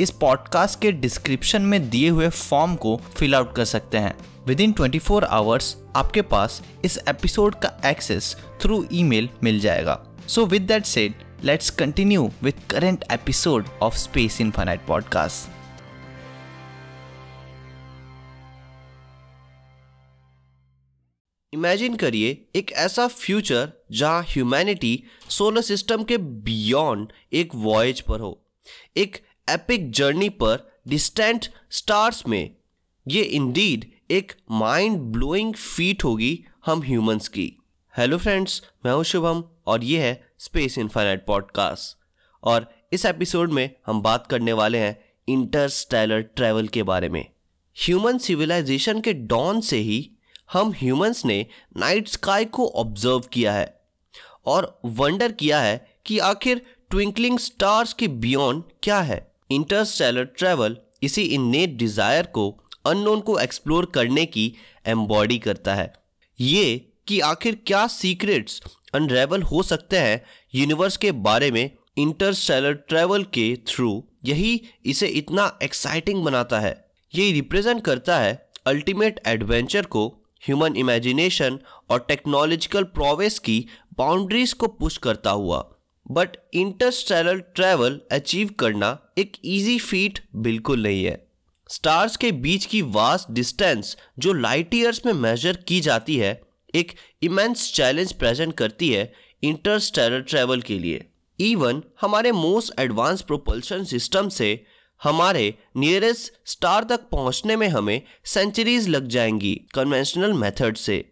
इस पॉडकास्ट के डिस्क्रिप्शन में दिए हुए फॉर्म को फिल आउट कर सकते हैं। Within twenty four hours आपके पास इस एपिसोड का एक्सेस थ्रू ईमेल मिल जाएगा। So with that said let's continue with current episode of space infinite podcast imagine करिए एक ऐसा फ्यूचर जहाँ ह्यूमैनिटी सोलर सिस्टम के बियॉन्ड एक वॉयज पर हो। एक एपिक जर्नी पर डिस्टेंट स्टार्स में, ये इंडीड एक माइंड ब्लोइंग फीट होगी हम ह्यूमंस की। हेलो फ्रेंड्स मैं हूँ शुभम और ये है स्पेस इनफाइनाइट पॉडकास्ट और इस एपिसोड में हम बात करने वाले हैं इंटरस्टेलर ट्रैवल के बारे में। ह्यूमन सिविलाइजेशन के डॉन से ही हम ह्यूमंस ने नाइट स्काई को ऑब्ज़र्व किया है और वंडर किया है कि आखिर ट्विंकलिंग स्टार्स के बियॉन्ड क्या है। इंटरस्टेलर ट्रैवल इसी इन्नेट डिज़ायर को अननोन को एक्सप्लोर करने की एम्बॉडी करता है। ये कि आखिर क्या सीक्रेट्स अनरेवल हो सकते हैं यूनिवर्स के बारे में इंटरस्टेलर ट्रैवल के थ्रू यही इसे इतना एक्साइटिंग बनाता है। ये रिप्रेजेंट करता है अल्टीमेट एडवेंचर को ह्यूमन इमेजिनेशन और टेक्नोलॉजिकल प्रोवेस की बाउंड्रीज को पुश करता हुआ। बट इंटरस्टेलर ट्रैवल अचीव करना एक इजी फीट बिल्कुल नहीं है। स्टार्स के बीच की वास्ट डिस्टेंस जो लाइट ईयर्स में मेजर की जाती है, एक इमेंस चैलेंज प्रेजेंट करती है इंटरस्टेलर ट्रैवल के लिए। इवन हमारे मोस्ट एडवांस प्रोपल्शन सिस्टम से हमारे नियरेस्ट स्टार तक पहुँचने में हमें सेंचुरीज लग जाएँगी कन्वेंशनल मेथड से।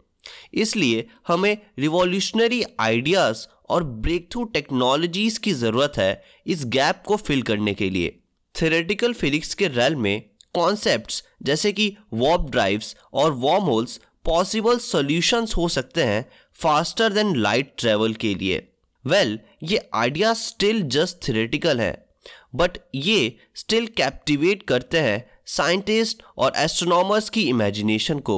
इसलिए हमें रिवॉल्यूशनरी आइडियाज़ और ब्रेक थ्रू टेक्नोलॉजीज़ की ज़रूरत है इस गैप को फिल करने के लिए। थेरेटिकल फिजिक्स के रैल में कॉन्सेप्ट्स जैसे कि वॉप ड्राइव्स और वॉर्म होल्स पॉसिबल सॉल्यूशंस हो सकते हैं फास्टर देन लाइट ट्रेवल के लिए। वेल well, ये आइडिया स्टिल जस्ट थेरेटिकल है बट ये स्टिल कैप्टिवेट करते हैं साइंटिस्ट और एस्ट्रोनॉमर्स की इमेजिनेशन को।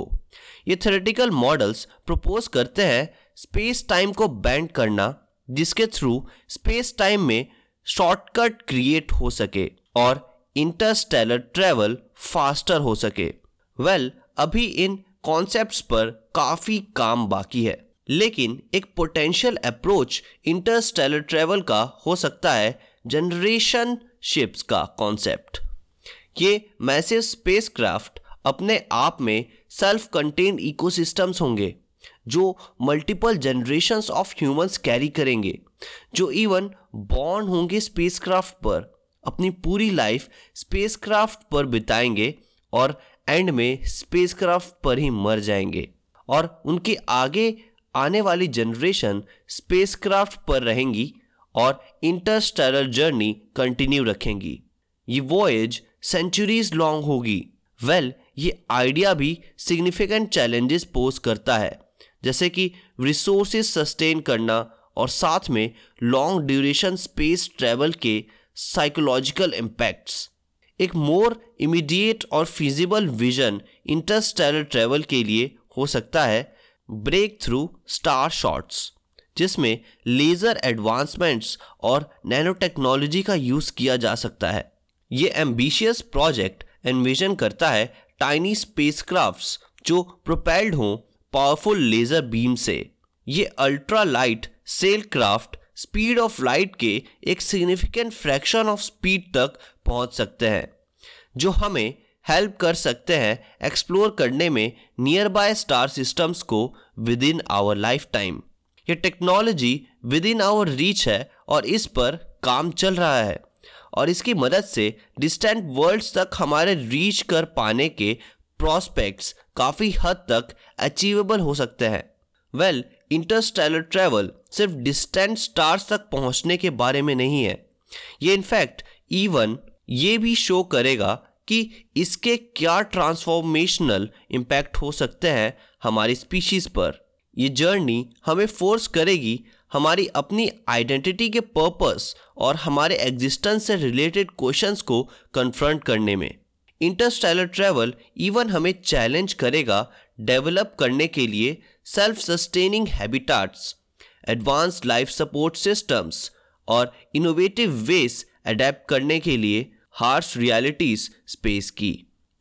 ये थेरेटिकल मॉडल्स प्रपोज करते हैं स्पेस टाइम को बैंड करना जिसके थ्रू स्पेस टाइम में शॉर्टकट क्रिएट हो सके और इंटरस्टेलर ट्रेवल फास्टर हो सके। वेल well, अभी इन कॉन्सेप्ट्स पर काफ़ी काम बाकी है लेकिन एक पोटेंशियल अप्रोच इंटरस्टेलर ट्रेवल का हो सकता है जनरेशन शिप्स का कॉन्सेप्ट। ये मैसिव स्पेसक्राफ्ट अपने आप में सेल्फ कंटेन्ड इकोसिस्टम्स होंगे। जो multiple generations of humans carry करेंगे जो इवन बॉर्न होंगे स्पेसक्राफ्ट पर अपनी पूरी लाइफ स्पेसक्राफ्ट पर बिताएँगे और एंड में स्पेसक्राफ्ट पर ही मर जाएँगे। और उनके आगे आने वाली जनरेशन स्पेसक्राफ्ट पर रहेंगी और इंटरस्टेलर जर्नी कंटिन्यू रखेंगी। ये वॉयज सेंचुरीज लॉन्ग होगी। वेल well, ये आइडिया भी सिग्निफिकेंट चैलेंजेस पोज करता है। जैसे कि रिसोर्सेज सस्टेन करना और साथ में लॉन्ग ड्यूरेशन स्पेस ट्रेवल के साइकोलॉजिकल इम्पैक्ट्स एक मोर इमीडिएट और फिजिबल विजन इंटरस्टेलर ट्रेवल के लिए हो सकता है ब्रेक थ्रू स्टार शॉट्स जिसमें लेज़र एडवांसमेंट्स और नैनो टेक्नोलॉजी का यूज़ किया जा सकता है। ये एम्बिशियस प्रोजेक्ट एनविजन करता है टाइनी स्पेसक्राफ्ट्स जो प्रोपेल्ड हों पावरफुल लेज़र बीम से, ये ultra light sail craft speed of light के एक सिग्निफिकेंट फ्रैक्शन ऑफ़ स्पीड तक पहुँच सकते हैं, जो हमें हेल्प कर सकते हैं एक्सप्लोर करने में नियर बाय स्टार सिस्टम्स को within our lifetime ये technology within our reach है और इस पर काम चल रहा है और इसकी मदद से डिस्टेंट वर्ल्ड्स तक हमारे रीच कर पाने के प्रॉस्पेक्ट्स काफ़ी हद तक अचीवेबल हो सकते हैं। वेल इंटरस्टेलर ट्रैवल सिर्फ़ डिस्टेंट स्टार्स तक पहुँचने के बारे में नहीं है। ये इनफैक्ट इवन ये भी शो करेगा कि इसके क्या ट्रांसफॉर्मेशनल इम्पैक्ट हो सकते हैं हमारी स्पीशीज पर। ये जर्नी हमें फोर्स करेगी हमारी अपनी आइडेंटिटी के पर्पस और हमारे एग्जिस्टेंस से रिलेटेड क्वेश्चंस को कन्फ्रंट करने में। इंटरस्टेलर ट्रैवल इवन हमें चैलेंज करेगा डेवलप करने के लिए self sustaining habitats advance life support systems और इनोवेटिव वेज अडेप्ट करने के लिए हार्श रियलिटीज स्पेस की।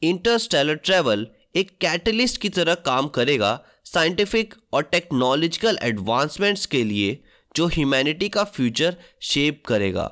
इंटरस्टेलर ट्रैवल एक कैटलिस्ट की तरह काम करेगा साइंटिफिक और टेक्नोलॉजिकल एडवांसमेंट्स के लिए जो ह्यूमैनिटी का फ्यूचर शेप करेगा।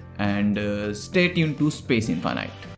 and uh, stay tuned to Space Infinite.